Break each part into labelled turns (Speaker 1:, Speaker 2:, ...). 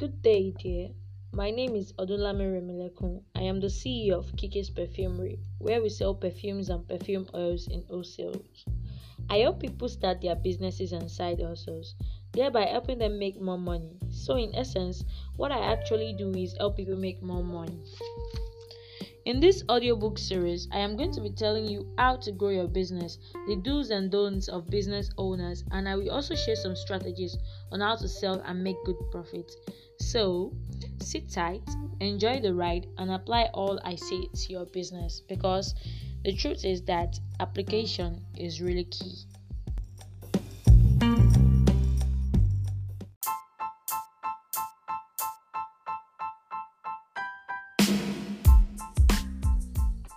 Speaker 1: Good day, dear. My name is Odunlami Remilekun. I am the CEO of Kiki's Perfumery, where we sell perfumes and perfume oils in wholesale. I help people start their businesses and side hustles, thereby helping them make more money. So, in essence, what I actually do is help people make more money. In this audiobook series, I am going to be telling you how to grow your business, the do's and don'ts of business owners, and I will also share some strategies on how to sell and make good profits. So, sit tight, enjoy the ride, and apply all I say to your business because the truth is that application is really key.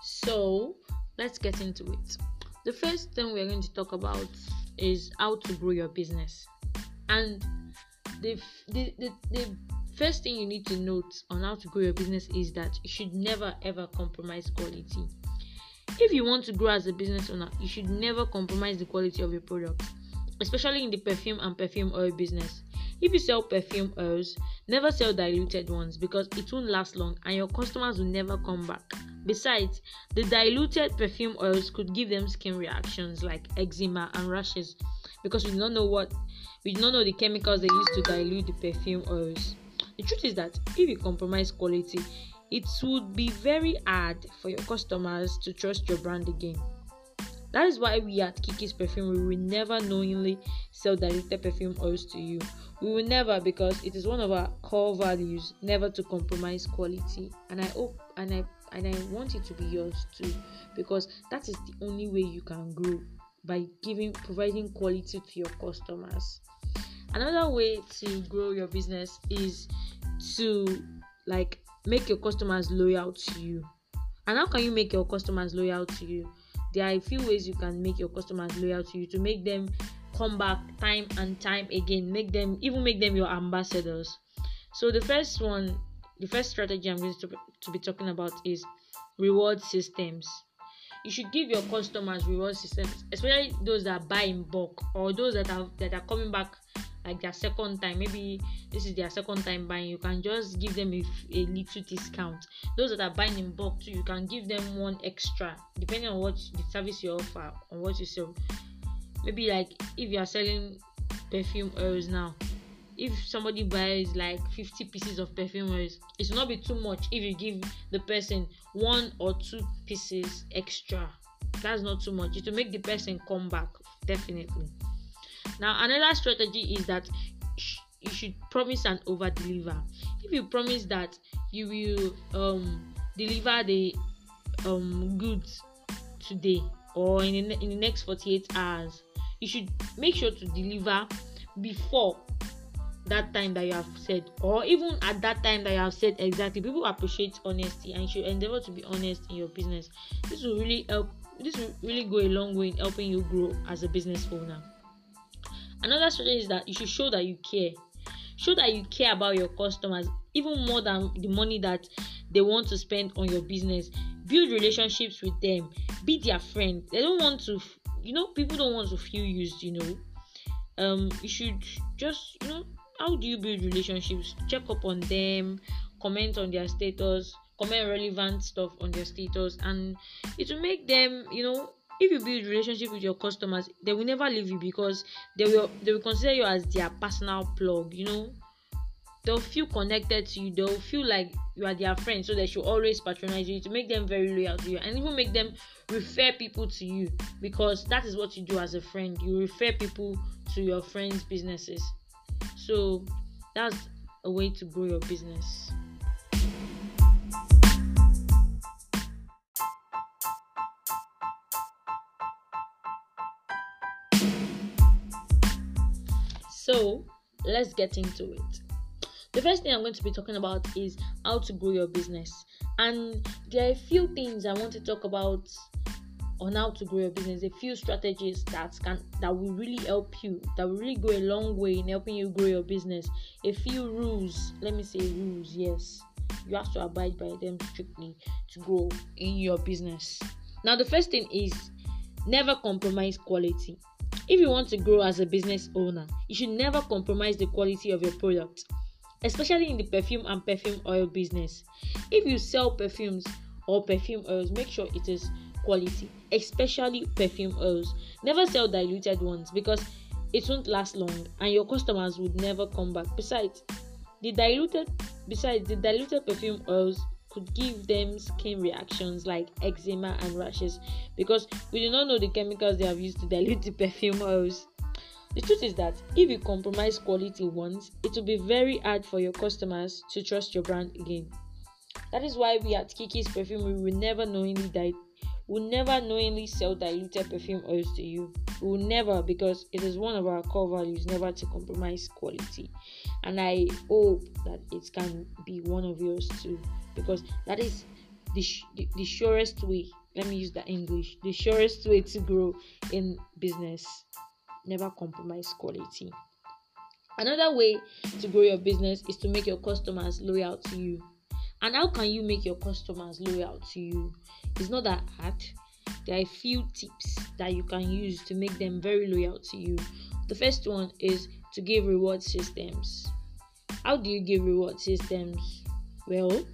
Speaker 1: So, let's get into it. The first thing we're going to talk about is how to grow your business. And the, the, the, the first thing you need to note on how to grow your business is that you should never ever compromise quality. If you want to grow as a business owner, you should never compromise the quality of your product, especially in the perfume and perfume oil business. If you sell perfume oils, never sell diluted ones because it won't last long and your customers will never come back. Besides, the diluted perfume oils could give them skin reactions like eczema and rashes because we do not know what we do not know the chemicals they use to dilute the perfume oils. The truth is that if you compromise quality, it would be very hard for your customers to trust your brand again. That is why we at Kiki's Perfume we will never knowingly sell diluted perfume oils to you. We will never because it is one of our core values never to compromise quality. And I hope and I and I want it to be yours too because that is the only way you can grow by giving providing quality to your customers. Another way to grow your business is to like make your customers loyal to you. And how can you make your customers loyal to you? There are a few ways you can make your customers loyal to you to make them come back time and time again, make them even make them your ambassadors. So the first one, the first strategy I'm going to, to be talking about is reward systems. You should give your customers reward systems, especially those that buy in bulk or those that are that are coming back like their second time maybe this is their second time buying you can just give them a, a little discount. Those that are buying in bulk too you can give them one extra depending on what the service you offer on what you sell. Maybe like if you are selling perfume oils now if somebody buys like 50 pieces of perfume oils it will not be too much if you give the person one or two pieces extra. That's not too much. It will make the person come back definitely now, another strategy is that you should promise and over deliver. If you promise that you will um, deliver the um, goods today or in the, in the next 48 hours, you should make sure to deliver before that time that you have said or even at that time that you have said exactly. People appreciate honesty and you should endeavor to be honest in your business. This will really help this will really go a long way in helping you grow as a business owner Another strategy is that you should show that you care. Show that you care about your customers even more than the money that they want to spend on your business. Build relationships with them. Be their friend. They don't want to, you know, people don't want to feel used, you know. Um, you should just, you know, how do you build relationships? Check up on them, comment on their status, comment relevant stuff on their status, and it will make them, you know, if you build relationship with your customers they will never leave you because they will they will consider you as their personal plug you know? They'll feel connected to you. They'll feel like you are their friend so they should always patronize you to make them very loyal to you and even make them refer people to you because that is what you do as a friend. You refer people to your friends businesses. So that's a way to grow your business let's get into it. The first thing I'm going to be talking about is how to grow your business. And there are a few things I want to talk about on how to grow your business, a few strategies that can that will really help you, that will really go a long way in helping you grow your business. A few rules, let me say rules, yes. You have to abide by them strictly to grow in your business. Now the first thing is never compromise quality. If you want to grow as a business owner, you should never compromise the quality of your product. especially in the perfume and perfume oil business. If you sell perfumes or perfume oils, make sure it is quality, especially perfume oils. Never sell diluted ones because it won't last long and your customers would never come back. Besides, the diluted besides the diluted perfume oils could give them skin reactions like eczema and rashes because we do not know the chemicals they have used to dilute the perfume oils. The truth is that if you compromise quality once, it will be very hard for your customers to trust your brand again. That is why we at Kiki's Perfume will never knowingly di- will never knowingly sell diluted perfume oils to you. We will never because it is one of our core values never to compromise quality. And I hope that it can be one of yours too because that is the, sh- the, the surest way. Let me use that English. The surest way to grow in business. Never compromise quality. Another way to grow your business is to make your customers loyal to you. And how can you make your customers loyal to you? It's not that hard. There are a few tips that you can use to make them very loyal to you. The first one is to give reward systems. How do you give reward systems? Well,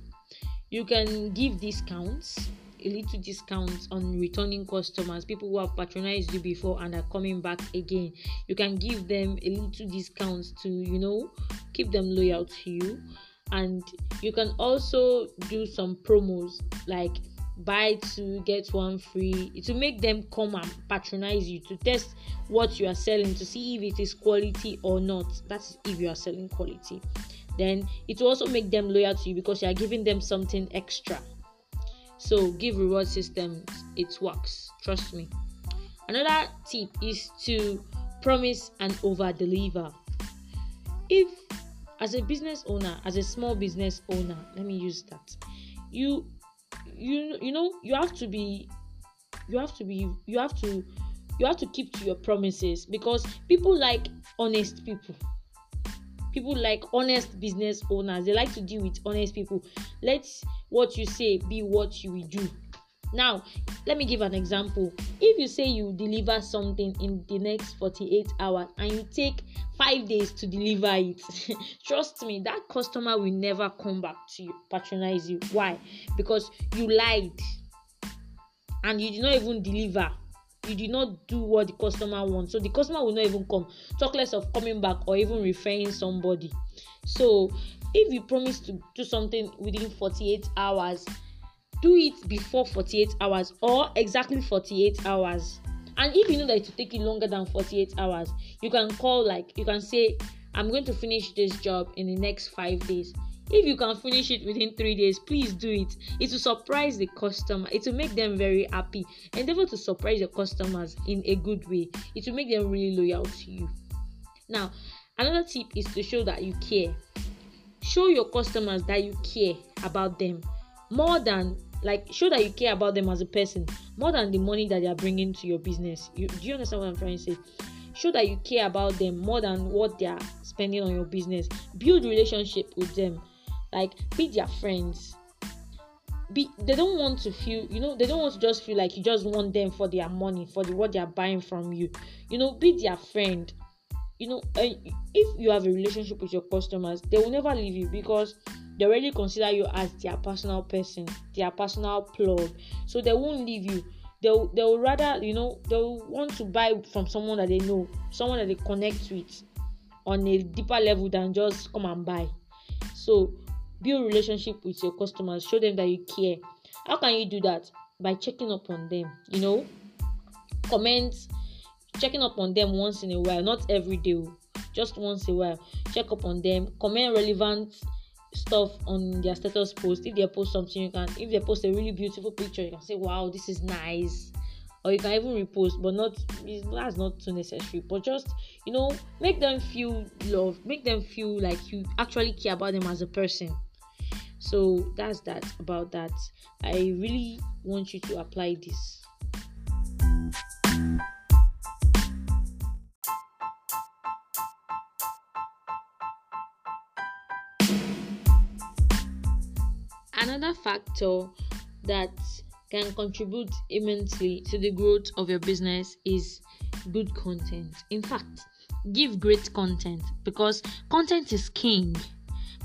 Speaker 1: you can give discounts a little discounts on returning customers people who have patronized you before and are coming back again you can give them a little discounts to you know keep them loyal to you and you can also do some promos like buy two get one free it will make them come and patronize you to test what you are selling to see if it is quality or not. That's if you are selling quality. Then it will also make them loyal to you because you are giving them something extra. So give reward systems it works. Trust me. Another tip is to promise and over deliver if as a business owner as a small business owner let me use that. You you you know you have to be you have to be you have to you have to keep to your promises because people like honest people. People like honest business owners. They like to deal with honest people. Let what you say be what you will do now let me give an example. If you say you deliver something in the next 48 hours and you take five days to deliver it trust me that customer will never come back to you patronize you. Why? Because you lied and you did not even deliver. You did not do what the customer wants. So the customer will not even come. Talk less of coming back or even referring somebody. So if you promise to do something within 48 hours do it before 48 hours or exactly 48 hours. And if you know that it will take you longer than 48 hours you can call like you can say i'm going to finish this job in the next five days. If you can finish it within three days please do it. It will surprise the customer. It will make them very happy. Endeavor to surprise your customers in a good way. It will make them really loyal to you. Now another tip is to show that you care. Show your customers that you care about them more than like show that you care about them as a person more than the money that they are bringing to your business. You, do you understand what i'm trying to say? Show that you care about them more than what they are spending on your business. Build relationship with them. Like be their friends. Be they don't want to feel you know they don't want to just feel like you just want them for their money for the what they are buying from you. You know be their friend you know eh, if you have a relationship with your customers they will never leave you because they already consider you as their personal person their personal plug. So they won't leave you. They'll they'll rather you know they'll want to buy from someone that they know someone that they connect with on a deeper level than just come and buy. So build relationship with your customers show them that you care. How can you do that? By checking up on them you know. Comment checking up on them once in a while not every day oh, just once a while. Check up on them comment relevant stuff on their status post. If they post something you can if they post a really beautiful picture you can say wow this is nice. Or you can even repost but not that's not too necessary. But just you know make them feel loved, make them feel like you actually care about them as a person. So that's that about that. I really want you to apply this another factor that can contribute immensely to the growth of your business is good content. In fact, give great content because content is king.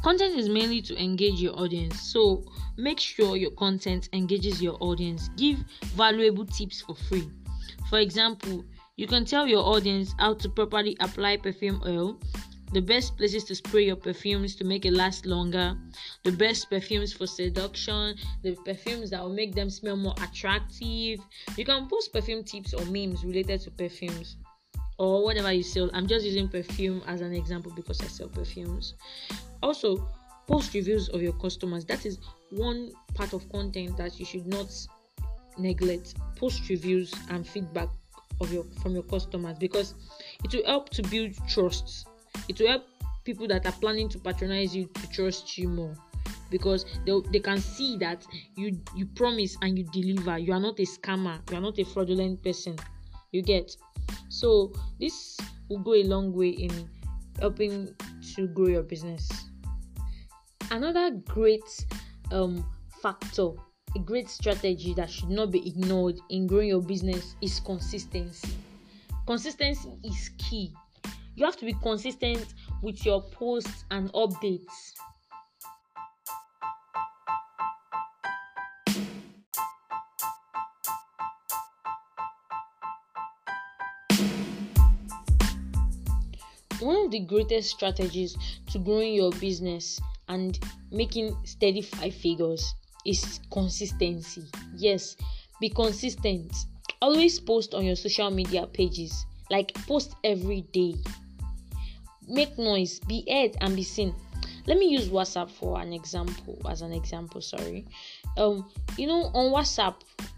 Speaker 1: Content is mainly to engage your audience, so make sure your content engages your audience. Give valuable tips for free. For example, you can tell your audience how to properly apply perfume oil, the best places to spray your perfumes to make it last longer, the best perfumes for seduction, the perfumes that will make them smell more attractive. You can post perfume tips or memes related to perfumes or whatever you sell. I'm just using perfume as an example because I sell perfumes. Also, post reviews of your customers. That is one part of content that you should not neglect. Post reviews and feedback of your from your customers because it will help to build trust. It will help people that are planning to patronize you to trust you more. Because they, they can see that you you promise and you deliver. You are not a scammer. You are not a fraudulent person. You get? So this will go a long way in helping to grow your business. Another great um, factor a great strategy that should not be ignored in growing your business is consistency. Consistency is key you have to be consistent with your posts and updates one of the greatest strategies to growing your business and making steady five figures is consistency. Yes, be consistent. Always post on your social media pages, like post every day. Make noise, be heard and be seen. Let me use WhatsApp for an example. As an example, sorry. Um, you know, on WhatsApp,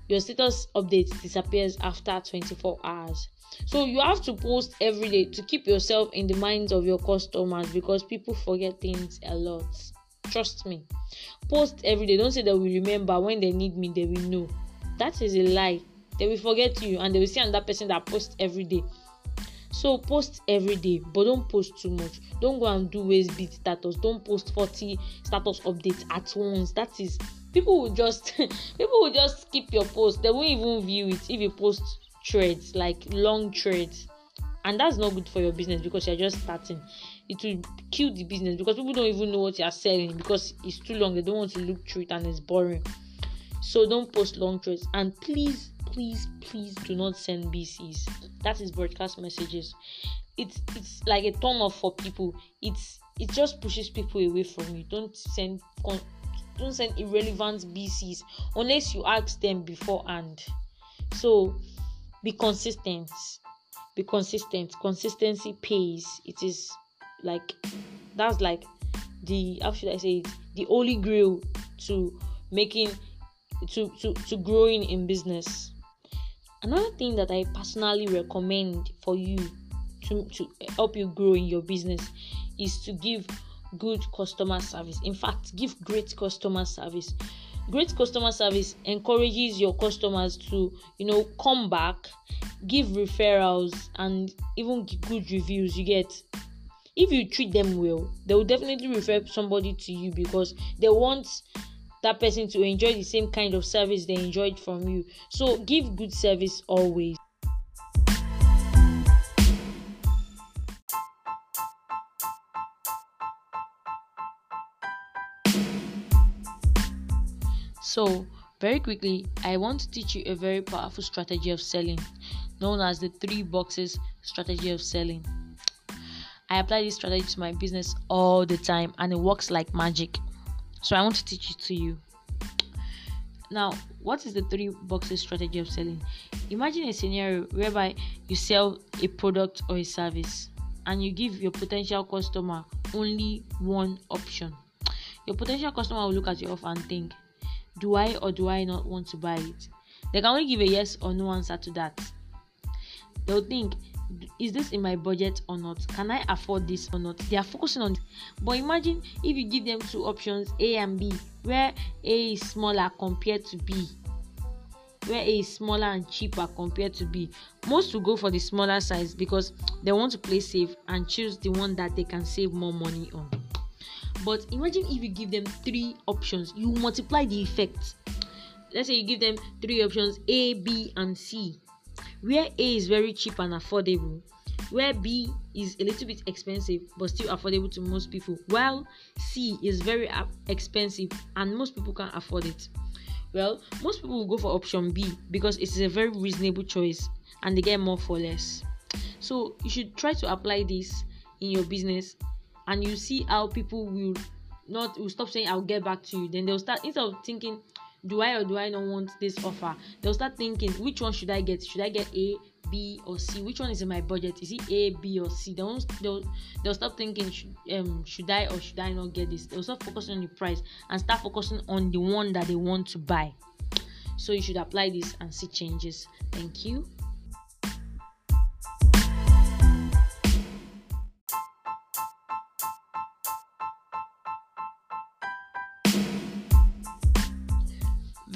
Speaker 1: your status update disappears after 24 hours. So you have to post every day to keep yourself in the minds of your customers because people forget things a lot. Trust me. Post every day. Don't say they will remember. When they need me they will know. That is a lie. They will forget you and they will see another person that posts every day so post every day but don't post too much. Don't go and do waste beat status. Don't post 40 status updates at once. That is people will just people will just skip your post. They won't even view it if you post threads like long threads. And that's not good for your business because you're just starting. It will kill the business because people don't even know what you're selling because it's too long. They don't want to look through it and it's boring. So don't post long threads. And please please please do not send bcs that is broadcast messages. It's it's like a turn for people. It's it just pushes people away from you. Don't send don't send irrelevant bcs unless you ask them beforehand. So be consistent. Be consistent. Consistency pays. It is like that's like the how should i say it? The holy grail to making to to to growing in business another thing that i personally recommend for you to to help you grow in your business is to give good customer service. In fact give great customer service. Great customer service encourages your customers to you know come back give referrals and even good reviews. You get if you treat them well they will definitely refer somebody to you because they want that person to enjoy the same kind of service they enjoyed from you so give good service always So, very quickly, I want to teach you a very powerful strategy of selling known as the three boxes strategy of selling. I apply this strategy to my business all the time and it works like magic. So, I want to teach it to you. Now, what is the three boxes strategy of selling? Imagine a scenario whereby you sell a product or a service and you give your potential customer only one option. Your potential customer will look at your offer and think, do I or do I not want to buy it? They can only give a yes or no answer to that. They'll think, is this in my budget or not? Can I afford this or not? They are focusing on. But imagine if you give them two options, A and B, where A is smaller compared to B, where A is smaller and cheaper compared to B. Most will go for the smaller size because they want to play safe and choose the one that they can save more money on. But imagine if you give them three options, you multiply the effect. Let's say you give them three options A, B, and C. Where A is very cheap and affordable, where B is a little bit expensive but still affordable to most people, while C is very expensive and most people can't afford it. Well, most people will go for option B because it is a very reasonable choice and they get more for less. So you should try to apply this in your business and you see how people will not will stop saying I'll get back to you. Then they'll start instead of thinking, do I or do I not want this offer? They'll start thinking, which one should I get? Should I get A, B, or C? Which one is in my budget? Is it A, B, or C? They'll they'll, they'll stop thinking, should, um, should I or should I not get this? They'll start focusing on the price and start focusing on the one that they want to buy. So you should apply this and see changes. Thank you.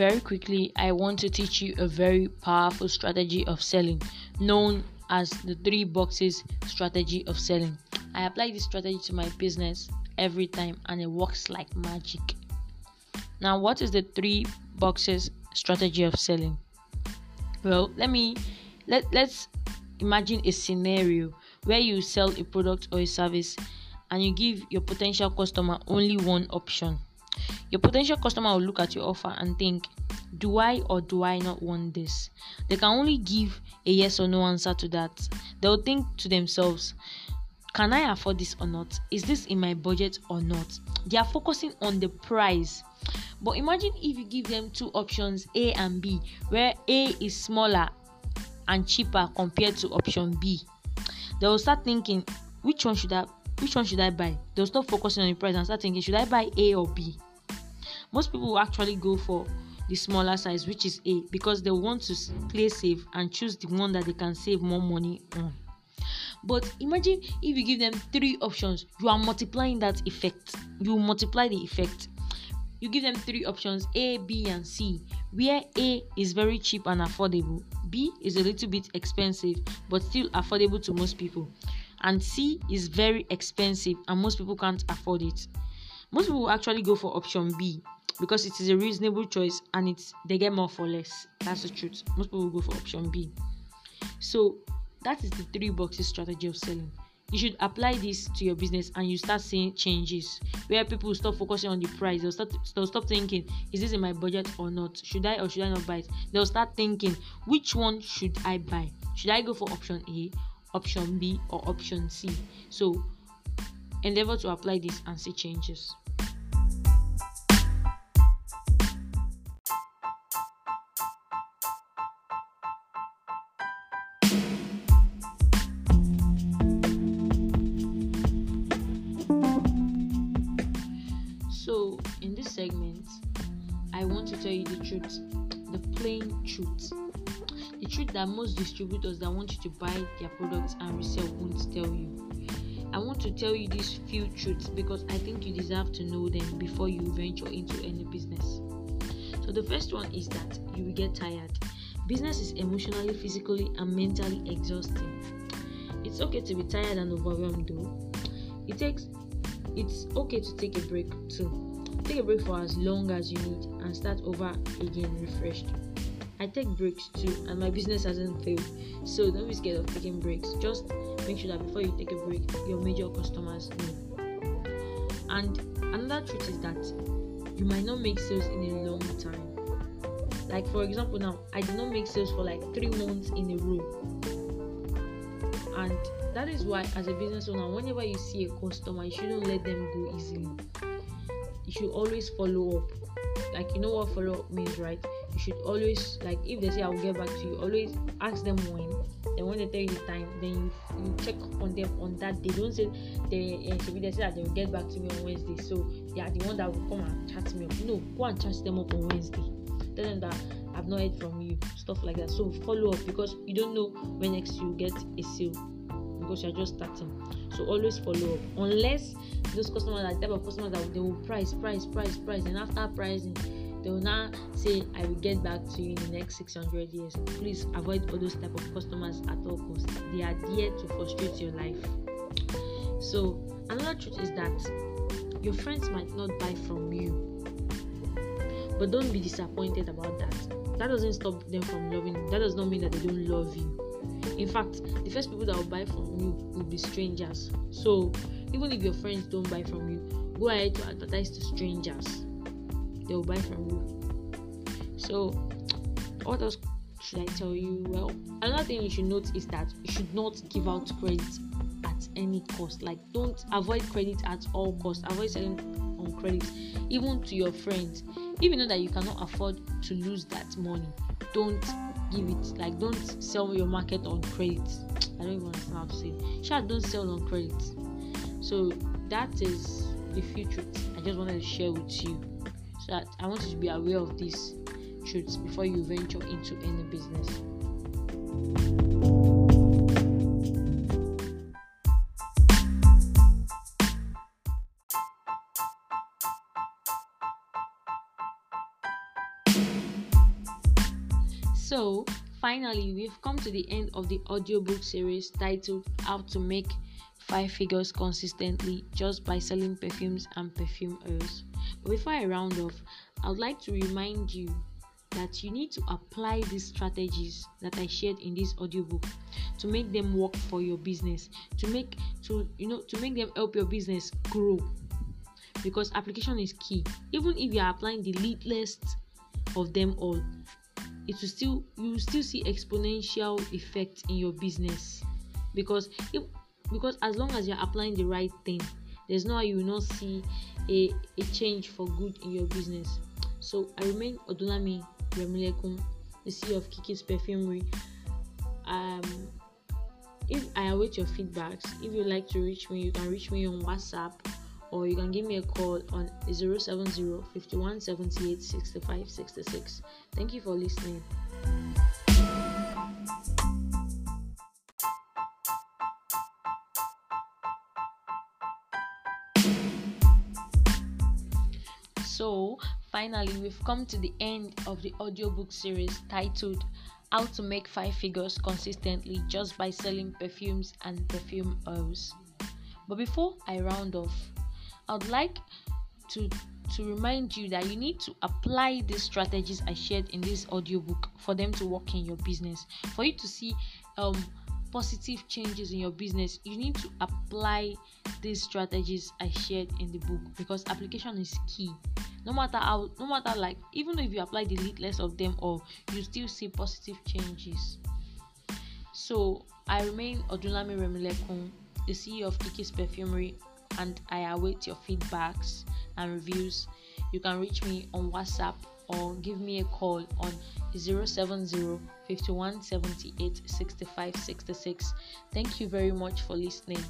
Speaker 1: Very quickly, I want to teach you a very powerful strategy of selling known as the three boxes strategy of selling. I apply this strategy to my business every time and it works like magic. Now, what is the three boxes strategy of selling? Well, let me let let's imagine a scenario where you sell a product or a service and you give your potential customer only one option your potential customer will look at your offer and think, do I or do I not want this? They can only give a yes or no answer to that. They'll think to themselves, can I afford this or not? Is this in my budget or not? They are focusing on the price. But imagine if you give them two options A and B, where A is smaller and cheaper compared to option B. They will start thinking, which one should I which one should I buy? They'll stop focusing on the price and start thinking, should I buy A or B? Most people actually go for the smaller size which is a because they want to play safe and choose the one that they can save more money on. But imagine if you give them three options you are multiplying that effect. You multiply the effect. You give them three options a b and c where a is very cheap and affordable b is a little bit expensive but still affordable to most people and c is very expensive and most people can't afford it. Most people actually go for option b because it is a reasonable choice and it's they get more for less. That's the truth. Most people will go for option B. So that is the three boxes strategy of selling. You should apply this to your business and you start seeing changes where people stop focusing on the price. They'll start they'll stop thinking, is this in my budget or not? Should I or should I not buy it? They'll start thinking, which one should I buy? Should I go for option A, option B, or option C? So endeavor to apply this and see changes. Segment, I want to tell you the truth, the plain truth. The truth that most distributors that want you to buy their products and resell won't tell you. I want to tell you these few truths because I think you deserve to know them before you venture into any business. So, the first one is that you will get tired. Business is emotionally, physically, and mentally exhausting. It's okay to be tired and overwhelmed though. It takes it's okay to take a break too. Take a break for as long as you need and start over again refreshed. I take breaks too, and my business hasn't failed. So don't be scared of taking breaks. Just make sure that before you take a break, your major customers know. And another truth is that you might not make sales in a long time. Like for example, now I did not make sales for like three months in a row, and that is why, as a business owner, whenever you see a customer, you shouldn't let them go easily you should always follow up. Like you know what follow up means right? You should always like if they say i'll get back to you always ask them when. Then when they tell you the time then you, you check on them on that day. Don't say they uh, they say that they will get back to me on wednesday. So they are the one that will come and chat me up. No go and chat them up on wednesday. Tell them that i've not heard from you stuff like that. So follow up because you don't know when next you get a sale because you're just starting so always follow up unless those customers are the type of customers that they will price, price, price, price, and after pricing, they will now say, "I will get back to you in the next 600 years." Please avoid all those type of customers at all costs. They are there to frustrate your life. So another truth is that your friends might not buy from you, but don't be disappointed about that. That doesn't stop them from loving you. That does not mean that they don't love you In fact, the first people that will buy from you will be strangers. So even if your friends don't buy from you, go ahead to advertise to strangers. They will buy from you. So what else should I tell you? Well, another thing you should note is that you should not give out credit at any cost. Like don't avoid credit at all costs. Avoid selling on credit, even to your friends. You know that you cannot afford to lose that money, don't give it. Like don't sell your market on credit. I don't even understand how to say. Sure, don't sell on credit. So that is the few truths I just wanted to share with you. So that I want you to be aware of these truths before you venture into any business. So, finally, we've come to the end of the audiobook series titled How to Make Five Figures Consistently Just by Selling Perfumes and Perfume Oils. But before I round off, I would like to remind you that you need to apply these strategies that I shared in this audiobook to make them work for your business, to make to you know to make them help your business grow. Because application is key. Even if you are applying the littlest of them all, it will still you will still see exponential effect in your business. Because if because as long as you're applying the right thing there's no how you will not see a, a change for good in your business. So i remain odunlami remilekun the ceo of kiki's perfumery. Um if i await your feedbacks if you like to reach me you can reach me on whatsapp or you can give me a call on 070 51 78 65 66. Thank you for listening. So, finally, we've come to the end of the audiobook series titled How to Make Five Figures Consistently Just by Selling Perfumes and Perfume Oils. But before I round off, I would like to to remind you that you need to apply these strategies I shared in this audiobook for them to work in your business. For you to see um, positive changes in your business, you need to apply these strategies I shared in the book because application is key. No matter how, no matter like, even if you apply the least of them all, you still see positive changes. So I remain Odunlami Remilekun, the CEO of Kiki's Perfumery and I await your feedbacks and reviews. You can reach me on WhatsApp or give me a call on 070 51 78 65 66. Thank you very much for listening.